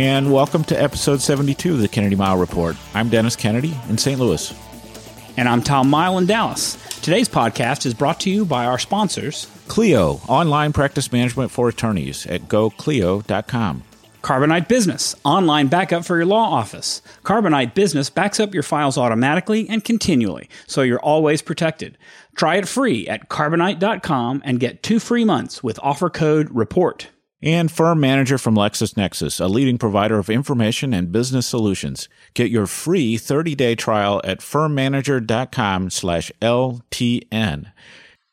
And welcome to episode 72 of the Kennedy Mighell Report. I'm Dennis Kennedy in St. Louis. And I'm Tom Mighell in Dallas. Today's podcast is brought to you by our sponsors Clio, online practice management for attorneys at goclio.com. Carbonite Business, online backup for your law office. Carbonite Business backs up your files automatically and continually, so you're always protected. Try it free at carbonite.com and get two free months with offer code REPORT. And Firm Manager from LexisNexis, a leading provider of information and business solutions. Get your free 30-day trial at firmmanager.com slash LTN.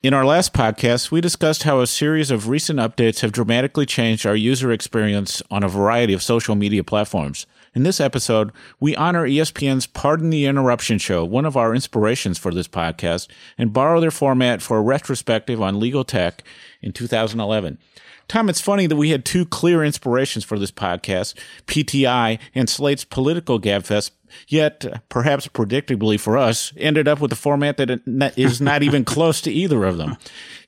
In our last podcast, we discussed how a series of recent updates have dramatically changed our user experience on a variety of social media platforms. In this episode, we honor ESPN's Pardon the Interruption show, one of our inspirations for this podcast, and borrow their format for a retrospective on legal tech in 2011. Tom, it's funny that we had two clear inspirations for this podcast, PTI and Slate's Political Gabfest, yet, uh, perhaps predictably for us, ended up with a format that is not even close to either of them.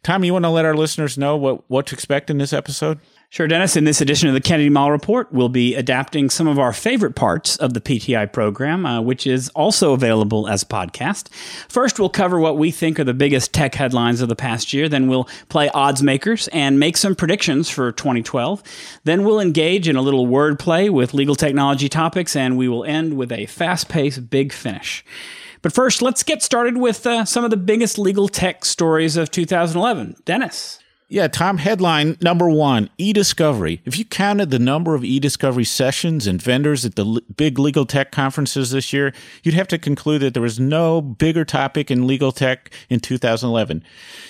Tom, you want to let our listeners know what, what to expect in this episode? Sure, Dennis. In this edition of the Kennedy Mighell Report, we'll be adapting some of our favorite parts of the PTI program, uh, which is also available as a podcast. First, we'll cover what we think are the biggest tech headlines of the past year. Then we'll play odds makers and make some predictions for 2012. Then we'll engage in a little wordplay with legal technology topics, and we will end with a fast-paced big finish. But first, let's get started with uh, some of the biggest legal tech stories of 2011. Dennis. Yeah, Tom, headline number one e-discovery. If you counted the number of e-discovery sessions and vendors at the l- big legal tech conferences this year, you'd have to conclude that there was no bigger topic in legal tech in 2011.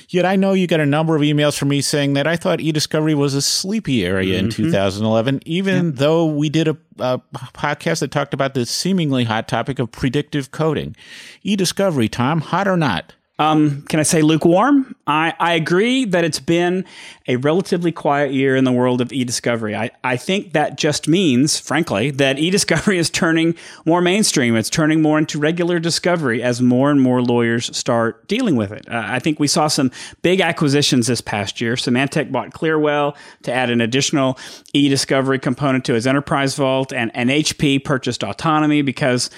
Yet I know you got a number of emails from me saying that I thought e-discovery was a sleepy area Mm-hmm. in 2011, even though we did a, a podcast that talked about the seemingly hot topic of predictive coding. E-discovery, Tom, hot or not? Um, can I say lukewarm? I, I agree that it's been a relatively quiet year in the world of e-discovery. I, I think that just means, frankly, that e-discovery is turning more mainstream. It's turning more into regular discovery as more and more lawyers start dealing with it. Uh, I think we saw some big acquisitions this past year. Symantec bought Clearwell to add an additional e-discovery component to its enterprise vault, and, and HP purchased Autonomy because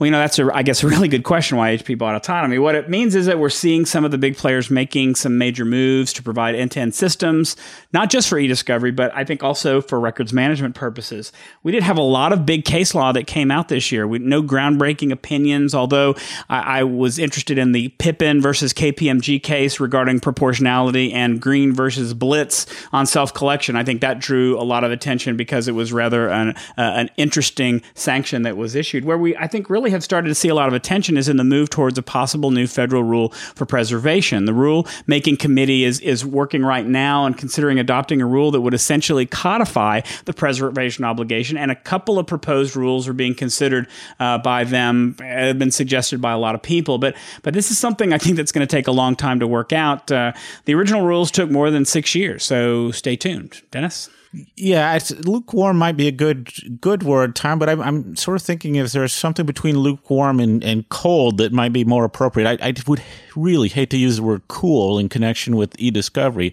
well, you know, that's a, I guess, a really good question why HP bought autonomy. What it means is that we're seeing some of the big players making some major moves to provide end to end systems, not just for e discovery, but I think also for records management purposes. We did have a lot of big case law that came out this year. We, no groundbreaking opinions, although I, I was interested in the Pippin versus KPMG case regarding proportionality and Green versus Blitz on self collection. I think that drew a lot of attention because it was rather an, uh, an interesting sanction that was issued, where we, I think, really have started to see a lot of attention is in the move towards a possible new federal rule for preservation. The rule making committee is, is working right now and considering adopting a rule that would essentially codify the preservation obligation. And a couple of proposed rules are being considered uh, by them, have been suggested by a lot of people. But, but this is something I think that's going to take a long time to work out. Uh, the original rules took more than six years. So stay tuned. Dennis? Yeah, lukewarm might be a good good word, Tom. But I'm, I'm sort of thinking if there's something between lukewarm and, and cold that might be more appropriate. I, I would really hate to use the word cool in connection with e-discovery.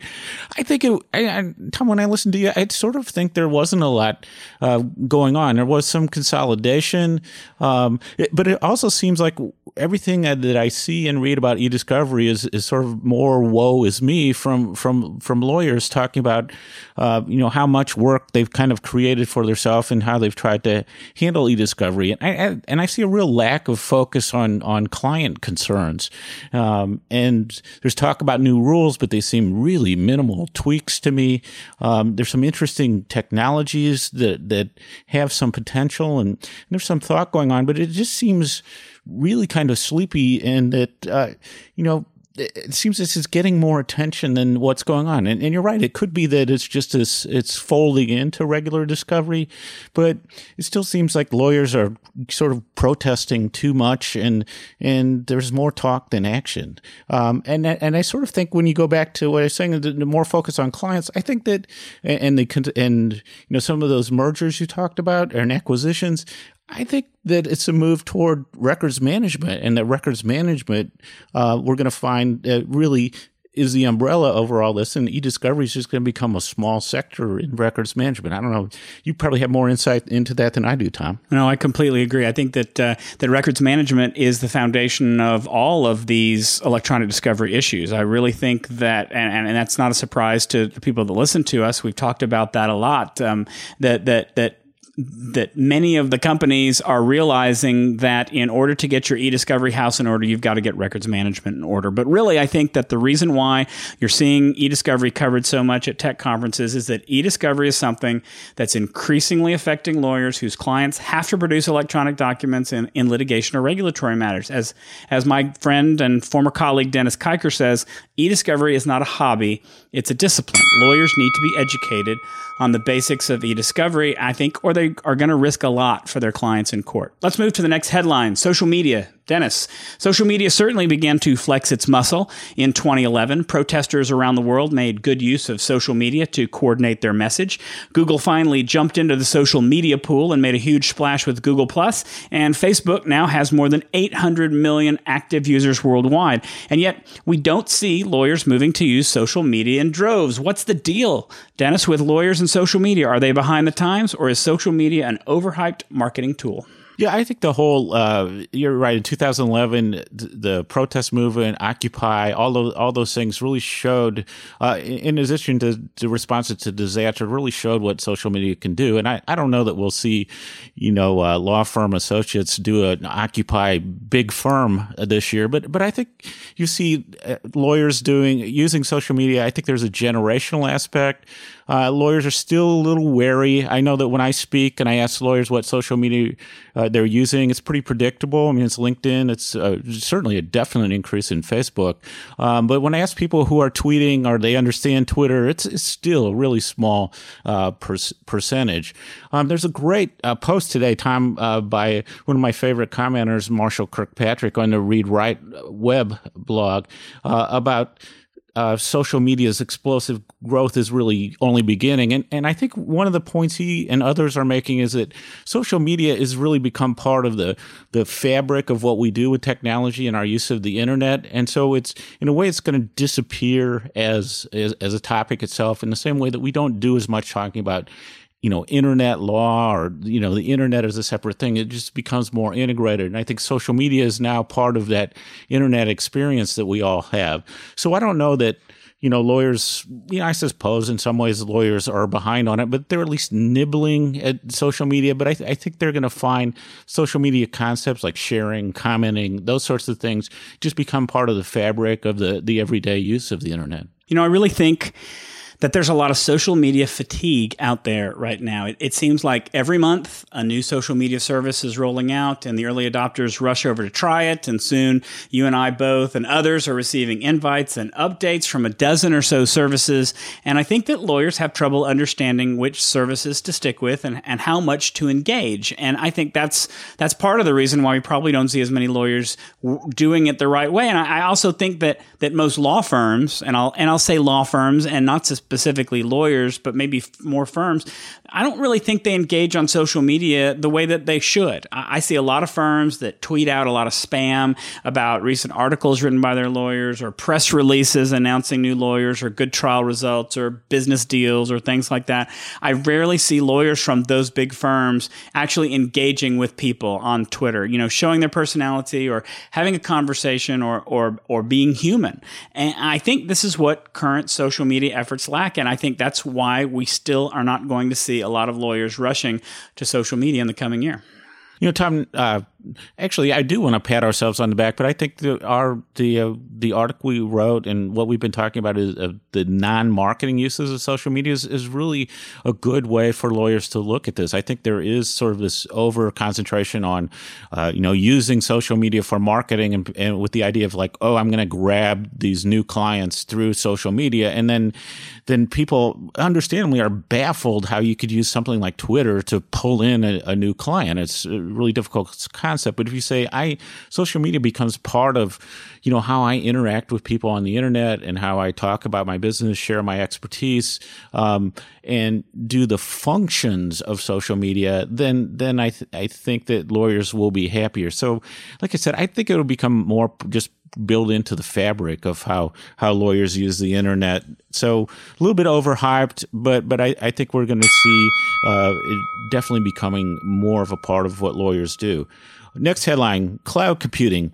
I think it, I, I, Tom, when I listened to you, I sort of think there wasn't a lot uh, going on. There was some consolidation, um, it, but it also seems like everything that I see and read about e-discovery is, is sort of more woe is me from from from lawyers talking about uh, you know how much work they've kind of created for themselves and how they've tried to handle e-discovery. And I, and I see a real lack of focus on on client concerns. Um, and there's talk about new rules but they seem really minimal tweaks to me. Um, there's some interesting technologies that that have some potential and, and there's some thought going on but it just seems really kind of sleepy and that uh, you know it seems this is getting more attention than what's going on. And, and you're right. It could be that it's just as it's folding into regular discovery, but it still seems like lawyers are sort of protesting too much and, and there's more talk than action. Um, and, and I sort of think when you go back to what I was saying, the, the more focus on clients, I think that, and the, and, you know, some of those mergers you talked about and acquisitions, I think that it's a move toward records management, and that records management uh, we're going to find uh, really is the umbrella over all this, and e-discovery is just going to become a small sector in records management. I don't know. You probably have more insight into that than I do, Tom. No, I completely agree. I think that uh, that records management is the foundation of all of these electronic discovery issues. I really think that, and, and that's not a surprise to the people that listen to us. We've talked about that a lot. Um, that that that that many of the companies are realizing that in order to get your e-discovery house in order, you've got to get records management in order. But really, I think that the reason why you're seeing e-discovery covered so much at tech conferences is that e-discovery is something that's increasingly affecting lawyers whose clients have to produce electronic documents in, in litigation or regulatory matters. As as my friend and former colleague Dennis Kiker says, e-discovery is not a hobby; it's a discipline. Lawyers need to be educated on the basics of e-discovery, I think, or they are going to risk a lot for their clients in court. Let's move to the next headline. Social media Dennis, social media certainly began to flex its muscle in 2011. Protesters around the world made good use of social media to coordinate their message. Google finally jumped into the social media pool and made a huge splash with Google Plus, and Facebook now has more than 800 million active users worldwide. And yet, we don't see lawyers moving to use social media in droves. What's the deal, Dennis, with lawyers and social media? Are they behind the times, or is social media an overhyped marketing tool? Yeah, I think the whole uh, you're right. In 2011, the protest movement, Occupy, all those all those things really showed. Uh, in addition to, to responses to disaster, really showed what social media can do. And I, I don't know that we'll see, you know, uh, law firm associates do an Occupy big firm this year. But but I think you see uh, lawyers doing using social media. I think there's a generational aspect. Uh, lawyers are still a little wary. I know that when I speak and I ask lawyers what social media uh, they're using, it's pretty predictable. I mean, it's LinkedIn. It's uh, certainly a definite increase in Facebook. Um, but when I ask people who are tweeting or they understand Twitter, it's, it's still a really small uh, per- percentage. Um, there's a great uh, post today, Tom, uh, by one of my favorite commenters, Marshall Kirkpatrick, on the Read Write web blog about uh, social media's explosive growth is really only beginning. And, and I think one of the points he and others are making is that social media has really become part of the, the fabric of what we do with technology and our use of the internet. And so it's, in a way, it's going to disappear as, as, as a topic itself in the same way that we don't do as much talking about you know, internet law or, you know, the internet is a separate thing. It just becomes more integrated. And I think social media is now part of that internet experience that we all have. So I don't know that, you know, lawyers, you know, I suppose in some ways lawyers are behind on it, but they're at least nibbling at social media. But I, th- I think they're going to find social media concepts like sharing, commenting, those sorts of things just become part of the fabric of the, the everyday use of the internet. You know, I really think that there's a lot of social media fatigue out there right now. It, it, seems like every month a new social media service is rolling out, and the early adopters rush over to try it. And soon you and I both and others are receiving invites and updates from a dozen or so services. And I think that lawyers have trouble understanding which services to stick with and, and how much to engage. And I think that's that's part of the reason why we probably don't see as many lawyers w- doing it the right way. And I, I also think that that most law firms, and I'll and I'll say law firms and not just specifically lawyers, but maybe more firms, I don't really think they engage on social media the way that they should. I, see a lot of firms that tweet out a lot of spam about recent articles written by their lawyers or press releases announcing new lawyers or good trial results or business deals or things like that. I rarely see lawyers from those big firms actually engaging with people on Twitter, you know, showing their personality or having a conversation or or or being human. And I think this is what current social media efforts lack and I think that's why we still are not going to see a lot of lawyers rushing to social media in the coming year. You know, Tom, uh, actually, I do want to pat ourselves on the back, but I think the our the uh, the article we wrote and what we've been talking about is uh, the non-marketing uses of social media is, is really a good way for lawyers to look at this. I think there is sort of this over concentration on, uh, you know, using social media for marketing and, and with the idea of like, oh, I'm going to grab these new clients through social media, and then then people understandably are baffled how you could use something like Twitter to pull in a, a new client. It's really difficult. But if you say I social media becomes part of, you know, how I interact with people on the internet and how I talk about my business, share my expertise, um, and do the functions of social media, then then I th- I think that lawyers will be happier. So, like I said, I think it'll become more just built into the fabric of how how lawyers use the internet. So a little bit overhyped, but but I, I think we're going to see uh, it definitely becoming more of a part of what lawyers do. Next headline: Cloud computing.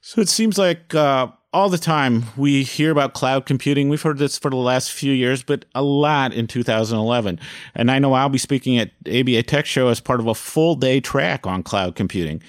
So it seems like. Uh, all the time we hear about cloud computing. We've heard this for the last few years, but a lot in 2011. And I know I'll be speaking at ABA Tech Show as part of a full day track on cloud computing.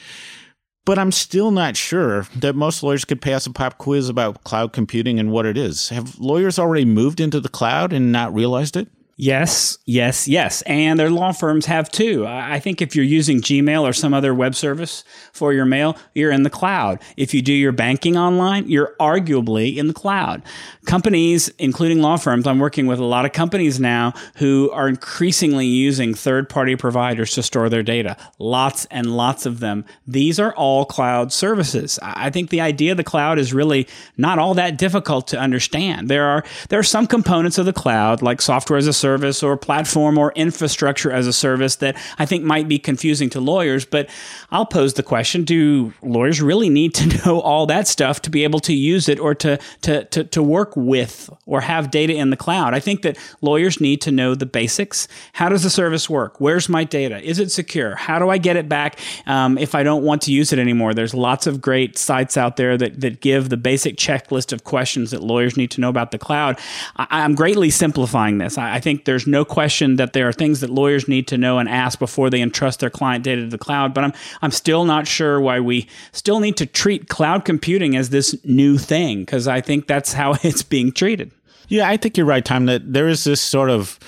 But I'm still not sure that most lawyers could pass a pop quiz about cloud computing and what it is. Have lawyers already moved into the cloud and not realized it? Yes, yes, yes. And their law firms have too. I think if you're using Gmail or some other web service for your mail, you're in the cloud. If you do your banking online, you're arguably in the cloud. Companies, including law firms, I'm working with a lot of companies now who are increasingly using third party providers to store their data. Lots and lots of them. These are all cloud services. I think the idea of the cloud is really not all that difficult to understand. There are, there are some components of the cloud, like software as a service or platform or infrastructure as a service that I think might be confusing to lawyers. But I'll pose the question do lawyers really need to know all that stuff to be able to use it or to, to, to, to work with or have data in the cloud? I think that lawyers need to know the basics. How does the service work? Where's my data? Is it secure? How do I get it back um, if I don't want to use it anymore? There's lots of great sites out there that, that give the basic checklist of questions that lawyers need to know about the cloud. I, am greatly simplifying this. I, I think think there's no question that there are things that lawyers need to know and ask before they entrust their client data to the cloud. But I'm I'm still not sure why we still need to treat cloud computing as this new thing because I think that's how it's being treated. Yeah, I think you're right, Tom. That there is this sort of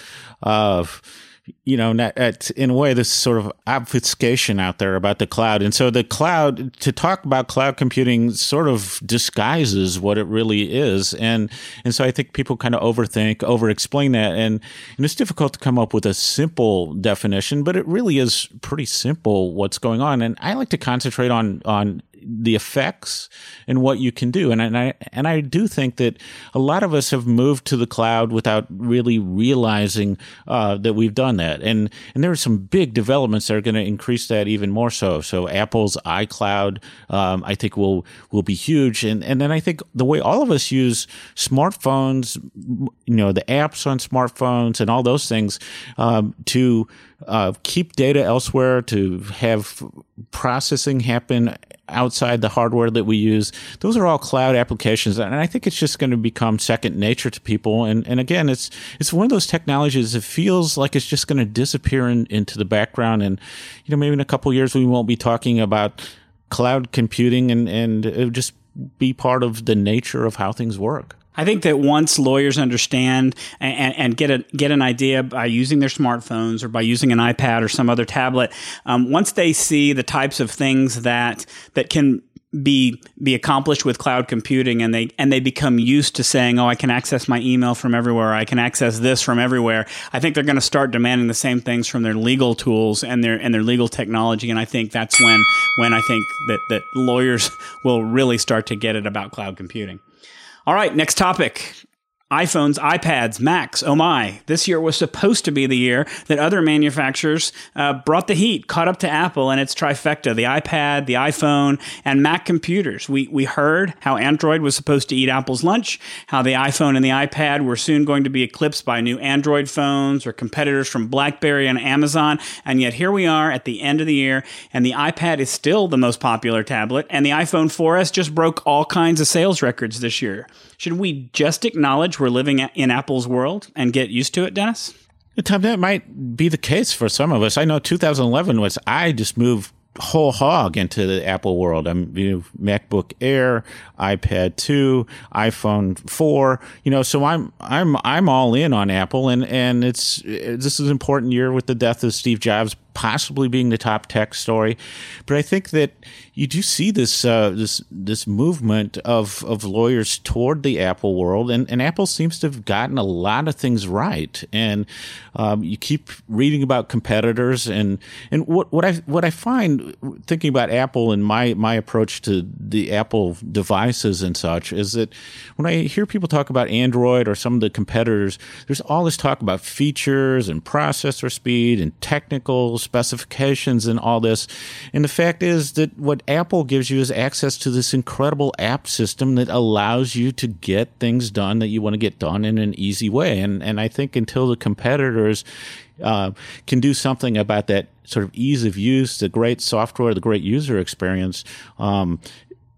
of uh, you know, in a way, this sort of obfuscation out there about the cloud. And so the cloud, to talk about cloud computing sort of disguises what it really is. And, and so I think people kind of overthink, over explain that. And, and it's difficult to come up with a simple definition, but it really is pretty simple what's going on. And I like to concentrate on, on the effects and what you can do. And, and I and I do think that a lot of us have moved to the cloud without really realizing uh, that we've done that. And and there are some big developments that are going to increase that even more so. So Apple's iCloud, um, I think will will be huge. And and then I think the way all of us use smartphones, you know, the apps on smartphones and all those things um, to uh, keep data elsewhere, to have processing happen outside the hardware that we use. Those are all cloud applications, and I think it's just going to become second nature to people. And and again, it's it's one of those technologies that feels like it's just going to disappear in, into the background. And you know, maybe in a couple years we won't be talking about cloud computing, and and it just be part of the nature of how things work. I think that once lawyers understand and, and, get a get an idea by using their smartphones or by using an iPad or some other tablet, um, once they see the types of things that that can be be accomplished with cloud computing and they and they become used to saying oh I can access my email from everywhere. I can access this from everywhere I think they're going to start demanding the same things from their legal tools and their and their legal technology. And I think that's when when I think that that lawyers will really start to get it about cloud computing all right, next topic iPhones, iPads, Macs, oh my. This year was supposed to be the year that other manufacturers uh, brought the heat, caught up to Apple and its trifecta the iPad, the iPhone, and Mac computers. We, we heard how Android was supposed to eat Apple's lunch, how the iPhone and the iPad were soon going to be eclipsed by new Android phones or competitors from Blackberry and Amazon. And yet here we are at the end of the year, and the iPad is still the most popular tablet, and the iPhone 4S just broke all kinds of sales records this year. Should we just acknowledge we're living in Apple's world and get used to it, Dennis? Tom, that might be the case for some of us. I know 2011 was, I just moved whole hog into the Apple world. I'm you know, MacBook Air, iPad 2, iPhone 4, you know, so I'm I'm I'm all in on Apple and and it's this is an important year with the death of Steve Jobs possibly being the top tech story. But I think that you do see this uh, this this movement of of lawyers toward the Apple world, and, and Apple seems to have gotten a lot of things right. And um, you keep reading about competitors, and and what what I what I find thinking about Apple and my my approach to the Apple devices and such is that when I hear people talk about Android or some of the competitors, there's all this talk about features and processor speed and technicals specifications and all this. And the fact is that what Apple gives you is access to this incredible app system that allows you to get things done that you want to get done in an easy way. And and I think until the competitors uh, can do something about that sort of ease of use, the great software, the great user experience. Um,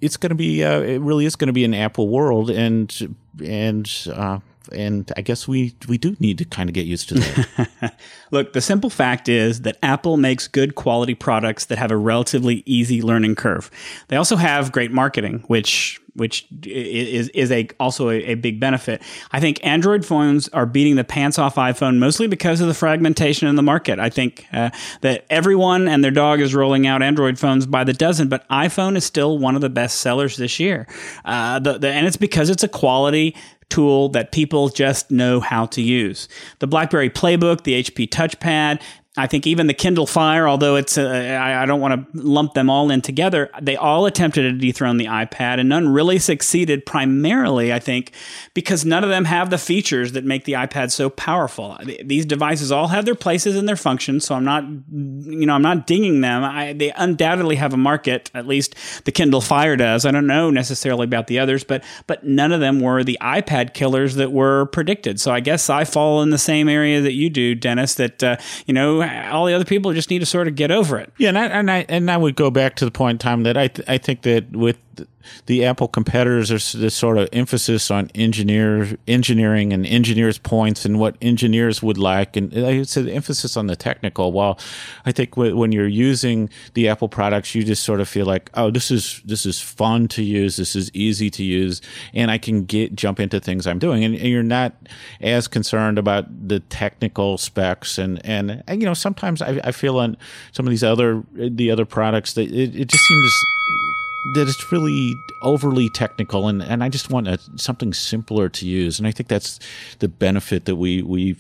it's going to be, uh, it really is going to be an Apple world, and and uh, and I guess we we do need to kind of get used to that. Look, the simple fact is that Apple makes good quality products that have a relatively easy learning curve. They also have great marketing, which which is is a also a, a, big benefit. I think Android phones are beating the pants off iPhone mostly because of the fragmentation in the market. I think uh, that everyone and their dog is rolling out Android phones by the dozen, but iPhone is still one of the best sellers this year. Uh, the, the, and it's because it's a quality tool that people just know how to use. The BlackBerry Playbook, the HP Touchpad, I think even the Kindle Fire, although it's uh, don't want to lump them all in together, they all attempted to dethrone the iPad, and none really succeeded. Primarily, I think, because none of them have the features that make the iPad so powerful. These devices all have their places and their functions, so I'm not, you know, I'm not dinging them. I, they undoubtedly have a market. At least the Kindle Fire does. I don't know necessarily about the others, but but none of them were the iPad killers that were predicted. So I guess I fall in the same area that you do, Dennis. That uh, you know all the other people just need to sort of get over it. Yeah, and I and I and I would go back to the point in time that I th- I think that with the Apple competitors are this sort of emphasis on engineer engineering and engineers' points and what engineers would like, and I it's an emphasis on the technical. While I think when you're using the Apple products, you just sort of feel like, oh, this is this is fun to use, this is easy to use, and I can get jump into things I'm doing, and, and you're not as concerned about the technical specs, and and you know sometimes I, I feel on some of these other the other products that it, it just seems that it's really overly technical and, and I just want a, something simpler to use. And I think that's the benefit that we, we,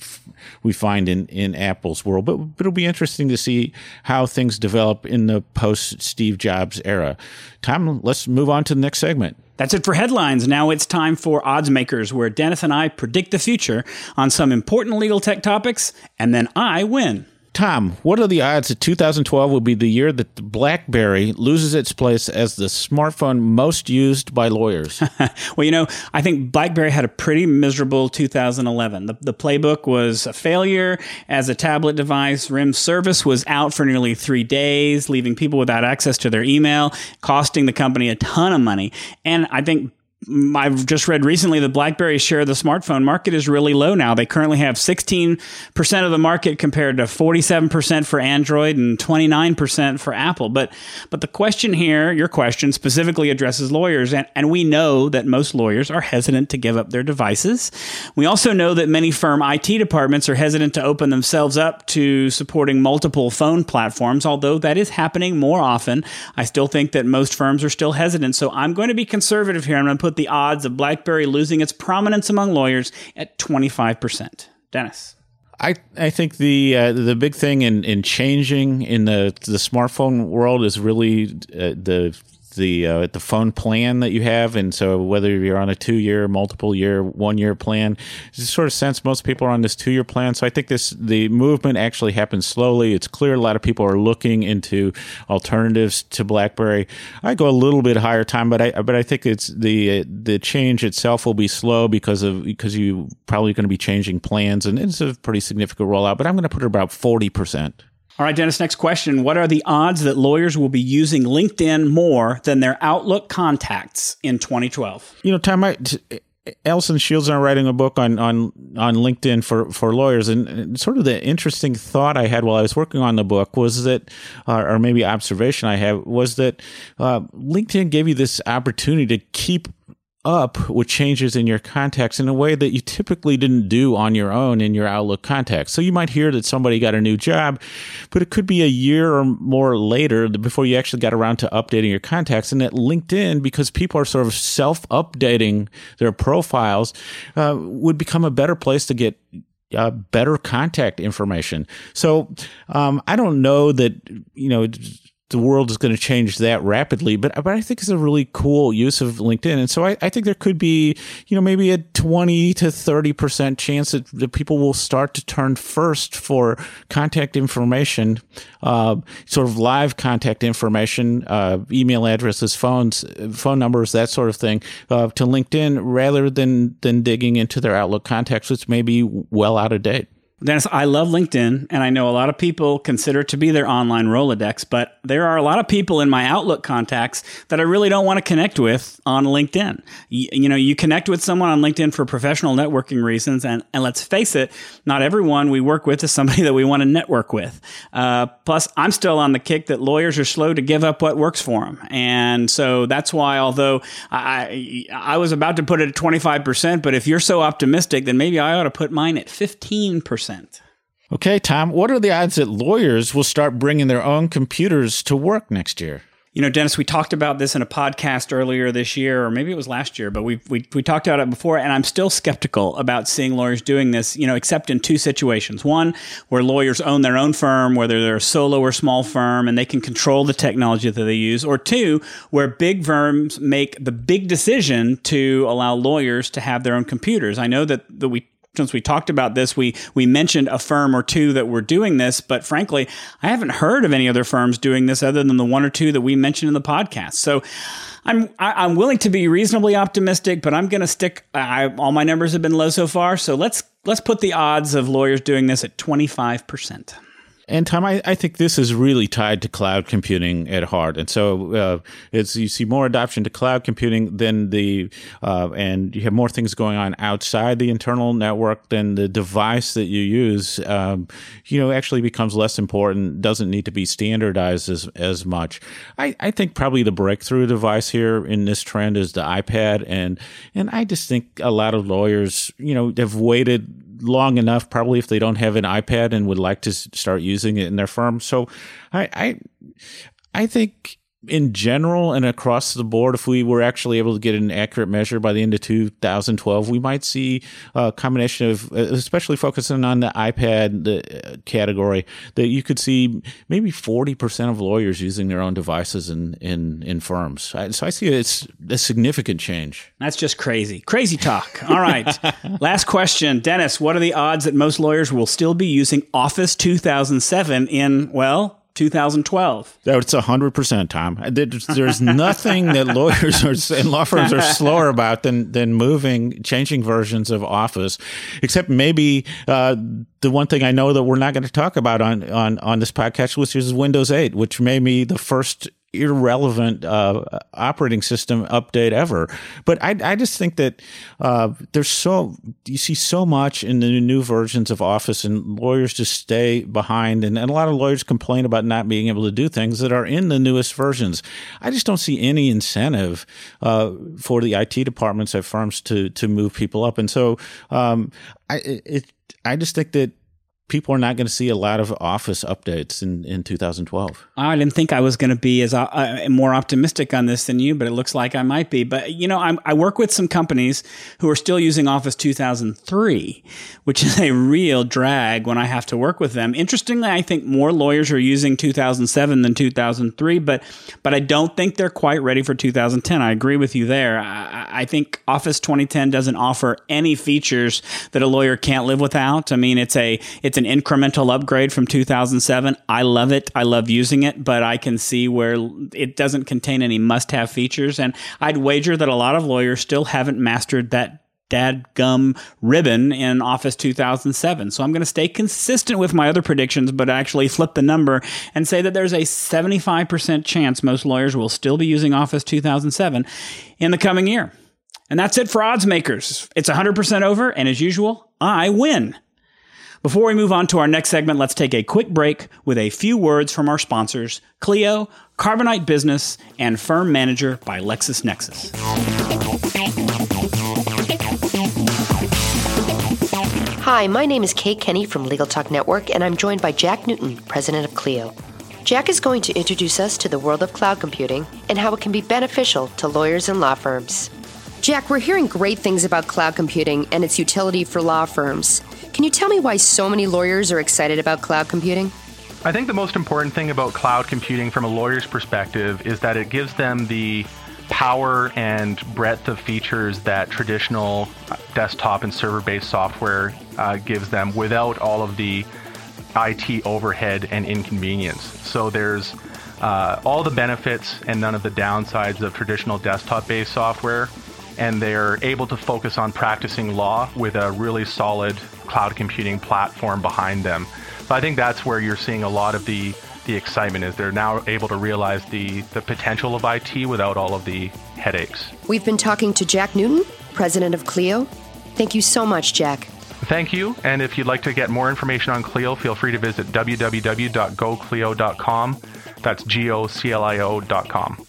we find in, in Apple's world. But, but it'll be interesting to see how things develop in the post Steve Jobs era. Tom, let's move on to the next segment. That's it for headlines. Now it's time for Odds Makers, where Dennis and I predict the future on some important legal tech topics, and then I win. Tom, what are the odds that 2012 will be the year that the BlackBerry loses its place as the smartphone most used by lawyers? well, you know, I think BlackBerry had a pretty miserable 2011. The, the playbook was a failure as a tablet device. RIM service was out for nearly three days, leaving people without access to their email, costing the company a ton of money. And I think I've just read recently that BlackBerry's share of the smartphone market is really low now. They currently have 16% of the market compared to 47% for Android and 29% for Apple. But but the question here, your question specifically addresses lawyers and, and we know that most lawyers are hesitant to give up their devices. We also know that many firm IT departments are hesitant to open themselves up to supporting multiple phone platforms, although that is happening more often. I still think that most firms are still hesitant. So I'm going to be conservative here. I'm going to put the odds of BlackBerry losing its prominence among lawyers at 25%. Dennis. I, I think the uh, the big thing in, in changing in the the smartphone world is really uh, the the uh, the phone plan that you have, and so whether you're on a two year, multiple year, one year plan, just sort of sense most people are on this two year plan. So I think this the movement actually happens slowly. It's clear a lot of people are looking into alternatives to BlackBerry. I go a little bit higher time, but I but I think it's the the change itself will be slow because of because you probably going to be changing plans, and it's a pretty significant rollout. But I'm going to put it about forty percent. All right, Dennis, next question. What are the odds that lawyers will be using LinkedIn more than their Outlook contacts in 2012? You know, Tom, I, Allison Shields and I are writing a book on on on LinkedIn for for lawyers, and, sort of the interesting thought I had while I was working on the book was that, or maybe observation I had was that uh, LinkedIn gave you this opportunity to keep up with changes in your contacts in a way that you typically didn't do on your own in your Outlook contacts. So you might hear that somebody got a new job, but it could be a year or more later before you actually got around to updating your contacts. And at LinkedIn, because people are sort of self updating their profiles, uh, would become a better place to get uh, better contact information. So um, I don't know that you know the world is going to change that rapidly, but but I think it's a really cool use of LinkedIn, and so I, I think there could be you know maybe a twenty to thirty percent chance that, that people will start to turn first for contact information, uh, sort of live contact information, uh, email addresses, phones, phone numbers, that sort of thing, uh, to LinkedIn rather than than digging into their Outlook contacts, which may be well out of date. Dennis, I love LinkedIn, and I know a lot of people consider it to be their online Rolodex, but there are a lot of people in my Outlook contacts that I really don't want to connect with on LinkedIn. You, you know, you connect with someone on LinkedIn for professional networking reasons, and, and let's face it, not everyone we work with is somebody that we want to network with. Uh, plus, I'm still on the kick that lawyers are slow to give up what works for them. And so that's why, although I, I was about to put it at 25%, but if you're so optimistic, then maybe I ought to put mine at 15%. Okay, Tom, what are the odds that lawyers will start bringing their own computers to work next year? You know, Dennis, we talked about this in a podcast earlier this year, or maybe it was last year, but we we we talked about it before, and I'm still skeptical about seeing lawyers doing this. You know, except in two situations: one, where lawyers own their own firm, whether they're a solo or small firm, and they can control the technology that they use; or two, where big firms make the big decision to allow lawyers to have their own computers. I know that that we since we talked about this, we we mentioned a firm or two that were doing this, but frankly, I haven't heard of any other firms doing this other than the one or two that we mentioned in the podcast. So. I'm I'm willing to be reasonably optimistic, but I'm going to stick. I, all my numbers have been low so far, so let's let's put the odds of lawyers doing this at 25 percent. And Tom, I, I, think this is really tied to cloud computing at heart. And so, uh, you see more adoption to cloud computing than the, uh, and you have more things going on outside the internal network than the device that you use. Um, you know, actually becomes less important. Doesn't need to be standardized as as much. I, I think probably the breakthrough device here in this trend is the iPad, and and I just think a lot of lawyers, you know, have waited long enough, probably if they don't have an iPad and would like to start using it in their firm. So I, I, I think in general and across the board, if we were actually able to get an accurate measure by the end of 2012, we might see a combination of, especially focusing on the iPad the uh, category, that you could see maybe 40% of lawyers using their own devices in, in, in firms. So I see it's a significant change. That's just crazy. Crazy talk. All right. Last question. Dennis, what are the odds that most lawyers will still be using Office 2007 in, well, 2012. That's 100%, Tom. There's nothing that lawyers are, and law firms are slower about than, than moving, changing versions of Office, except maybe uh, the one thing I know that we're not going to talk about on, on, on this podcast, which is Windows 8, which may be the first irrelevant uh, operating system update ever. But I, I just think that uh, there's so you see so much in the new versions of Office, and lawyers just stay behind, and, and a lot of lawyers complain about not being able to do things that are in the newest versions. I just don't see any incentive uh, for the IT departments at firms to to move people up, and so um, I it, I just think that people are not going to see a lot of Office updates in, in 2012. I didn't think I was going to be as uh, uh, more optimistic on this than you, but it looks like I might be. But you know, I'm, i work with some companies who are still using Office 2003, which is a real drag when I have to work with them. Interestingly, I think more lawyers are using 2007 than 2003, but but I don't think they're quite ready for 2010. I agree with you there. I, I think Office 2010 doesn't offer any features that a lawyer can't live without. I mean, it's a it's it's an incremental upgrade from 2007. I love it. I love using it, but I can see where it doesn't contain any must have features. And I'd wager that a lot of lawyers still haven't mastered that dadgum ribbon in Office 2007. So I'm going to stay consistent with my other predictions, but actually flip the number and say that there's a 75% chance most lawyers will still be using Office 2007 in the coming year. And that's it for odds makers. It's 100% over, and as usual, I win. Before we move on to our next segment, let's take a quick break with a few words from our sponsors Clio, Carbonite Business, and Firm Manager by LexisNexis. Hi, my name is Kate Kenny from Legal Talk Network, and I'm joined by Jack Newton, president of Clio. Jack is going to introduce us to the world of cloud computing and how it can be beneficial to lawyers and law firms. Jack, we're hearing great things about cloud computing and its utility for law firms. Can you tell me why so many lawyers are excited about cloud computing? I think the most important thing about cloud computing from a lawyer's perspective is that it gives them the power and breadth of features that traditional desktop and server based software uh, gives them without all of the IT overhead and inconvenience. So there's uh, all the benefits and none of the downsides of traditional desktop based software. And they're able to focus on practicing law with a really solid cloud computing platform behind them. So I think that's where you're seeing a lot of the, the excitement is they're now able to realize the, the potential of IT without all of the headaches. We've been talking to Jack Newton, president of Clio. Thank you so much, Jack. Thank you. And if you'd like to get more information on Clio, feel free to visit www.goclio.com. That's G O C L I O.com.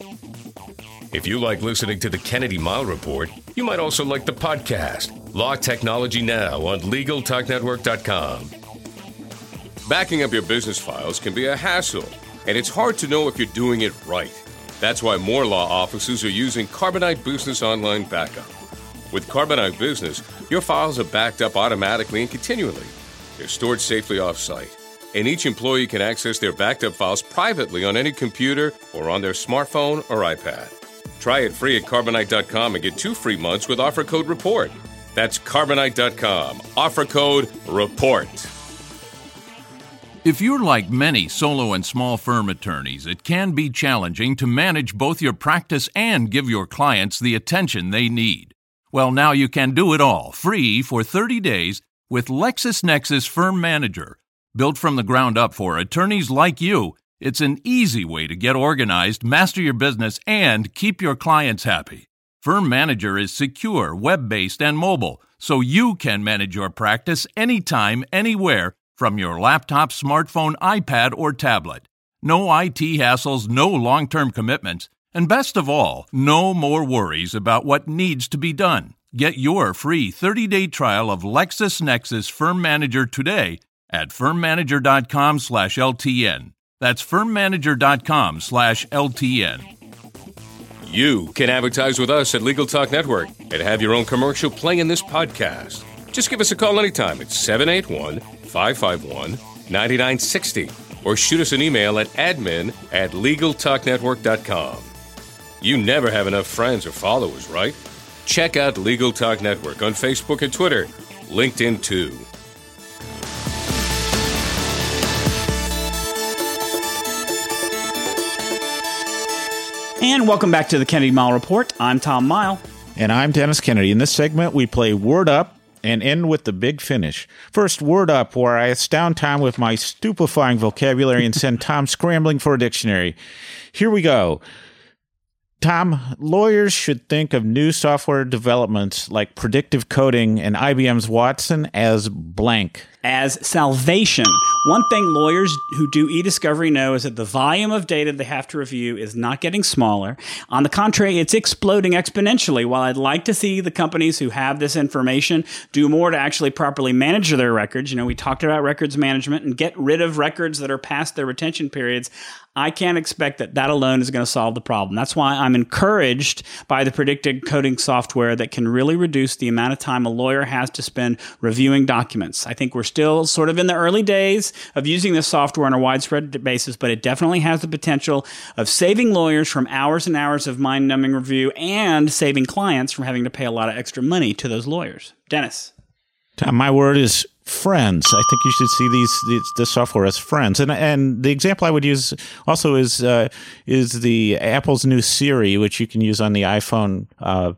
If you like listening to the Kennedy Mighell Report, you might also like the podcast, Law Technology Now, on LegalTalkNetwork.com. Backing up your business files can be a hassle, and it's hard to know if you're doing it right. That's why more law offices are using Carbonite Business Online Backup. With Carbonite Business, your files are backed up automatically and continually. They're stored safely off-site, and each employee can access their backed up files privately on any computer or on their smartphone or iPad. Try it free at Carbonite.com and get two free months with offer code REPORT. That's Carbonite.com. Offer code REPORT. If you're like many solo and small firm attorneys, it can be challenging to manage both your practice and give your clients the attention they need. Well, now you can do it all free for 30 days with LexisNexis Firm Manager. Built from the ground up for attorneys like you, it's an easy way to get organized, master your business, and keep your clients happy. Firm Manager is secure, web based, and mobile, so you can manage your practice anytime, anywhere from your laptop, smartphone, iPad, or tablet. No IT hassles, no long term commitments. And best of all, no more worries about what needs to be done. Get your free 30-day trial of LexisNexis Firm Manager today at firmmanager.com/ltn. That's firmmanager.com slash LTN. You can advertise with us at Legal Talk Network and have your own commercial play in this podcast. Just give us a call anytime at 781 551 9960 or shoot us an email at admin at LegalTalkNetwork.com. You never have enough friends or followers, right? Check out Legal Talk Network on Facebook and Twitter, LinkedIn too. And welcome back to the Kennedy Mighell Report. I'm Tom Mighell. And I'm Dennis Kennedy. In this segment, we play Word Up and end with the big finish. First, Word Up, where I astound Tom with my stupefying vocabulary and send Tom scrambling for a dictionary. Here we go. Tom, lawyers should think of new software developments like predictive coding and IBM's Watson as blank. As salvation. One thing lawyers who do e discovery know is that the volume of data they have to review is not getting smaller. On the contrary, it's exploding exponentially. While I'd like to see the companies who have this information do more to actually properly manage their records, you know, we talked about records management and get rid of records that are past their retention periods. I can't expect that that alone is going to solve the problem. That's why I'm encouraged by the predictive coding software that can really reduce the amount of time a lawyer has to spend reviewing documents. I think we're still sort of in the early days of using this software on a widespread basis, but it definitely has the potential of saving lawyers from hours and hours of mind numbing review and saving clients from having to pay a lot of extra money to those lawyers. Dennis. Tom, my word is friends. I think you should see these, these this software as friends. And and the example I would use also is uh, is the Apple's new Siri, which you can use on the iPhone uh,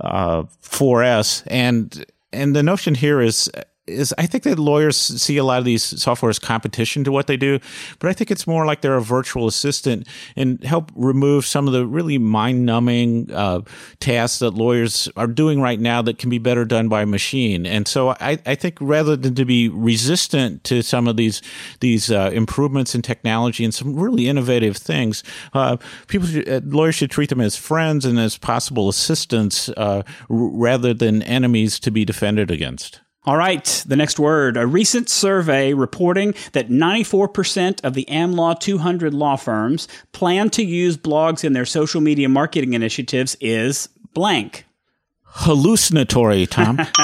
uh, 4S. And and the notion here is is I think that lawyers see a lot of these software as competition to what they do, but I think it's more like they're a virtual assistant and help remove some of the really mind numbing uh, tasks that lawyers are doing right now that can be better done by a machine. And so I, I think rather than to be resistant to some of these these uh, improvements in technology and some really innovative things, uh, people should, uh, lawyers should treat them as friends and as possible assistants uh, rather than enemies to be defended against. All right, the next word. A recent survey reporting that 94% of the AmLaw 200 law firms plan to use blogs in their social media marketing initiatives is blank. Hallucinatory, Tom.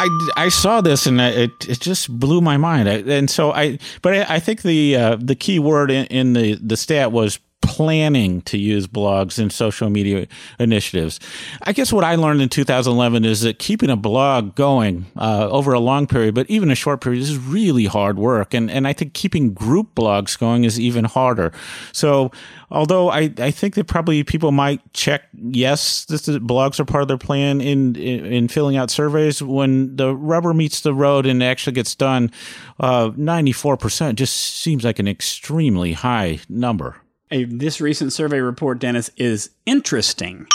I, I saw this and it it just blew my mind. And so I, but I, I think the uh, the key word in, in the the stat was planning to use blogs and social media initiatives. I guess what I learned in 2011 is that keeping a blog going uh, over a long period, but even a short period, is really hard work. And, and I think keeping group blogs going is even harder. So, although I, I think that probably people might check, yes, this is, blogs are part of their plan in, in, in filling out surveys. When the rubber meets the road and actually gets done, uh, 94% just seems like an extremely high number a, this recent survey report, Dennis, is interesting.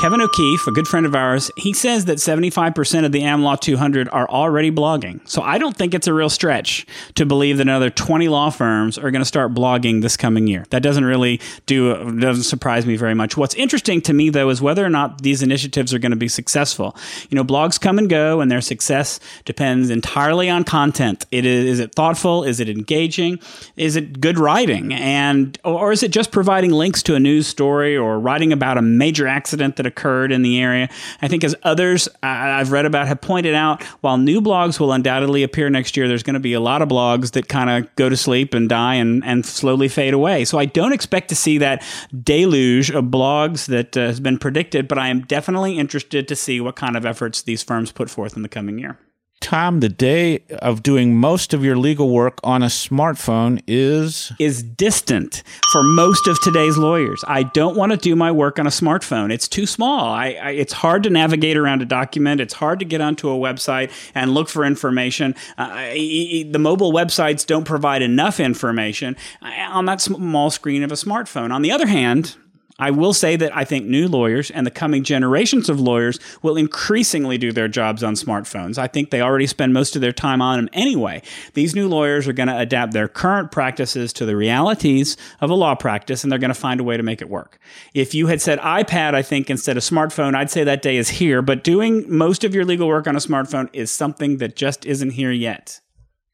Kevin O'Keefe, a good friend of ours, he says that 75% of the AmLaw 200 are already blogging. So I don't think it's a real stretch to believe that another 20 law firms are going to start blogging this coming year. That doesn't really do doesn't surprise me very much. What's interesting to me though is whether or not these initiatives are going to be successful. You know, blogs come and go and their success depends entirely on content. It is is it thoughtful? Is it engaging? Is it good writing? And or is it just providing links to a news story or writing about a major accident that occurred in the area. I think, as others I've read about have pointed out, while new blogs will undoubtedly appear next year, there's going to be a lot of blogs that kind of go to sleep and die and, and slowly fade away. So I don't expect to see that deluge of blogs that uh, has been predicted, but I am definitely interested to see what kind of efforts these firms put forth in the coming year. Tom, the day of doing most of your legal work on a smartphone is is distant for most of today's lawyers. I don't want to do my work on a smartphone. It's too small. I, I, it's hard to navigate around a document. It's hard to get onto a website and look for information. Uh, the mobile websites don't provide enough information uh, on that small screen of a smartphone. On the other hand, I will say that I think new lawyers and the coming generations of lawyers will increasingly do their jobs on smartphones. I think they already spend most of their time on them anyway. These new lawyers are going to adapt their current practices to the realities of a law practice and they're going to find a way to make it work. If you had said iPad, I think, instead of smartphone, I'd say that day is here, but doing most of your legal work on a smartphone is something that just isn't here yet.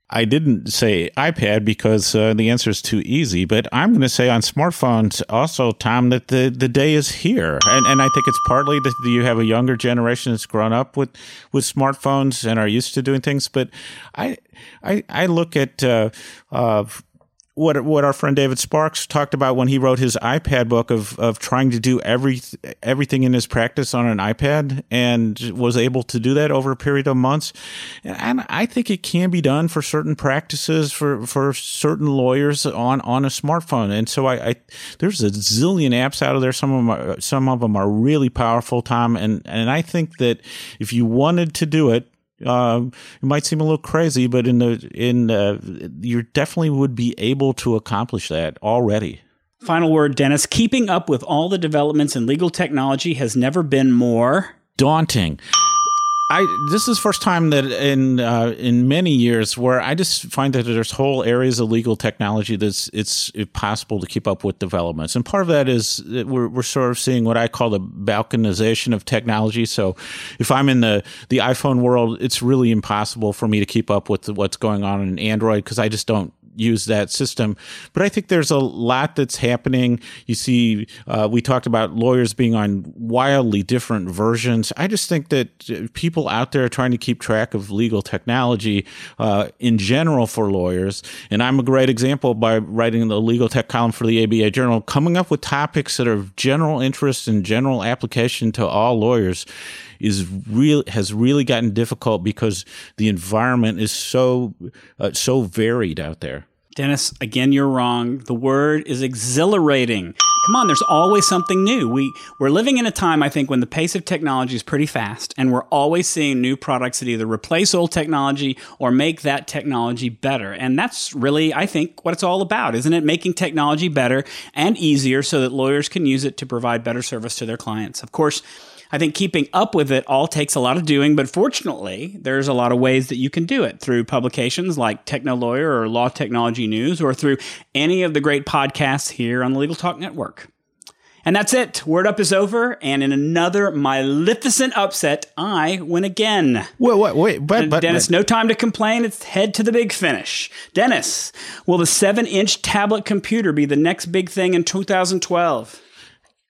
I didn't say iPad because uh, the answer is too easy, but I'm going to say on smartphones also, Tom, that the, the day is here. And, and I think it's partly that you have a younger generation that's grown up with, with smartphones and are used to doing things. But I, I, I look at uh, uh, what what our friend David Sparks talked about when he wrote his iPad book of of trying to do every everything in his practice on an iPad and was able to do that over a period of months. And I think it can be done for certain practices for for certain lawyers on on a smartphone. And so I, I there's a zillion apps out of there. Some of them are, some of them are really powerful, Tom. And and I think that if you wanted to do it, uh, it might seem a little crazy, but in the in uh, you definitely would be able to accomplish that already. Final word, Dennis. Keeping up with all the developments in legal technology has never been more daunting. I this is first time that in uh, in many years where I just find that there's whole areas of legal technology that's it's impossible to keep up with developments, and part of that is that we're we're sort of seeing what I call the balkanization of technology. So, if I'm in the the iPhone world, it's really impossible for me to keep up with what's going on in Android because I just don't use that system. But I think there's a lot that's happening. You see, uh, we talked about lawyers being on wildly different versions. I just think that people out there trying to keep track of legal technology uh, in general for lawyers, and I'm a great example by writing the legal tech column for the ABA Journal, coming up with topics that are of general interest and general application to all lawyers is real has really gotten difficult because the environment is so uh, so varied out there. Dennis, again, you're wrong. The word is exhilarating. Come on, there's always something new. We we're living in a time I think when the pace of technology is pretty fast and we're always seeing new products that either replace old technology or make that technology better. And that's really I think what it's all about, isn't it? Making technology better and easier so that lawyers can use it to provide better service to their clients. Of course, I think keeping up with it all takes a lot of doing, but fortunately, there's a lot of ways that you can do it through publications like Technolawyer or Law Technology News or through any of the great podcasts here on the Legal Talk Network. And that's it. Word Up is over, and in another Maleficent upset, I win again. Wait, wait, wait, but, but Dennis, but, no time to complain. It's head to the big finish. Dennis, will the seven-inch tablet computer be the next big thing in 2012?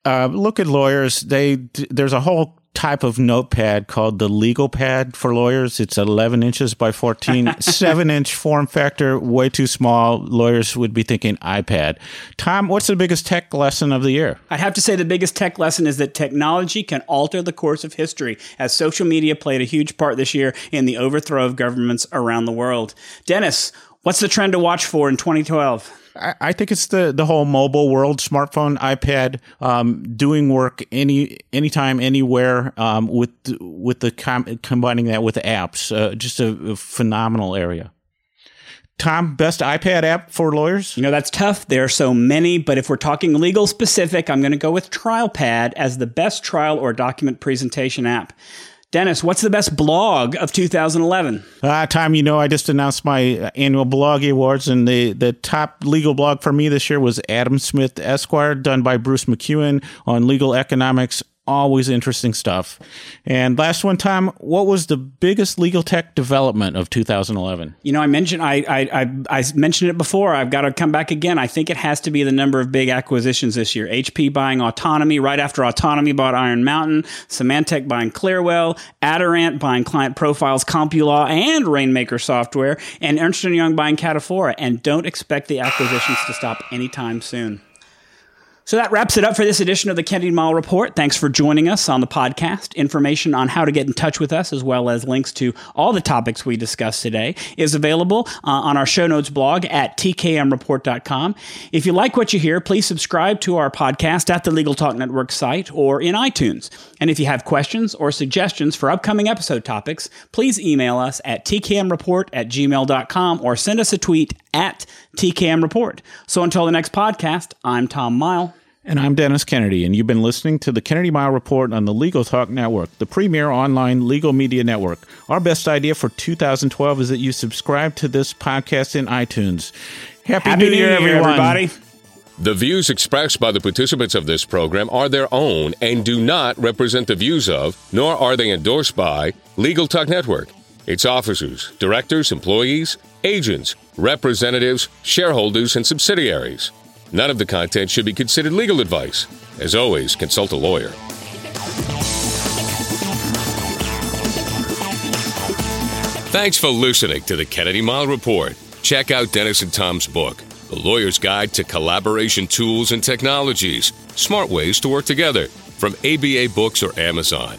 Uh, look at lawyers. They there's a whole type of notepad called the legal pad for lawyers. It's 11 inches by 14, seven inch form factor, way too small. Lawyers would be thinking iPad. Tom, what's the biggest tech lesson of the year? I'd have to say the biggest tech lesson is that technology can alter the course of history, as social media played a huge part this year in the overthrow of governments around the world. Dennis, what's the trend to watch for in 2012? I think it's the the whole mobile world, smartphone, iPad, um, doing work any anytime, anywhere, um, with with the com- combining that with apps, uh, just a, a, phenomenal area. Tom, best iPad app for lawyers? You know that's tough. There are so many, but if we're talking legal specific, I'm going to go with TrialPad as the best trial or document presentation app. Dennis, what's the best blog of 2011? Uh, Tom, you know, I just announced my annual blog awards, and the, the top legal blog for me this year was Adam Smith Esquire, done by Bruce MacEwen on legal economics always interesting stuff. And last one, Tom, what was the biggest legal tech development of 2011? You know, I mentioned I, I I, I mentioned it before. I've got to come back again. I think it has to be the number of big acquisitions this year. HP buying Autonomy right after Autonomy bought Iron Mountain, Symantec buying Clearwell, Aderant buying Client Profiles, CompuLaw, and Rainmaker Software, and Ernst & Young buying Cataphora. And don't expect the acquisitions to stop anytime soon. So that wraps it up for this edition of the Kennedy Mighell Report. Thanks for joining us on the podcast. Information on how to get in touch with us, as well as links to all the topics we discussed today, is available uh, on our show notes blog at tkmreport.com. If you like what you hear, please subscribe to our podcast at the Legal Talk Network site or in iTunes. And if you have questions or suggestions for upcoming episode topics, please email us at tkmreport at gmail.com or send us a tweet at TKM Report. So until the next podcast, I'm Tom Mighell. And I'm Dennis Kennedy, and you've been listening to the Kennedy Mighell Report on the Legal Talk Network, the premier online legal media network. Our best idea for 2012 is that you subscribe to this podcast in iTunes. Happy, Happy New, New Year, Year, everyone. everybody. The views expressed by the participants of this program are their own and do not represent the views of, nor are they endorsed by, Legal Talk Network, its officers, directors, employees, agents, representatives, shareholders, and subsidiaries. None of the content should be considered legal advice. As always, consult a lawyer. Thanks for listening to the Kennedy Mighell Report. Check out Dennis and Tom's book, The Lawyer's Guide to Collaboration Tools and Technologies Smart Ways to Work Together, from ABA Books or Amazon.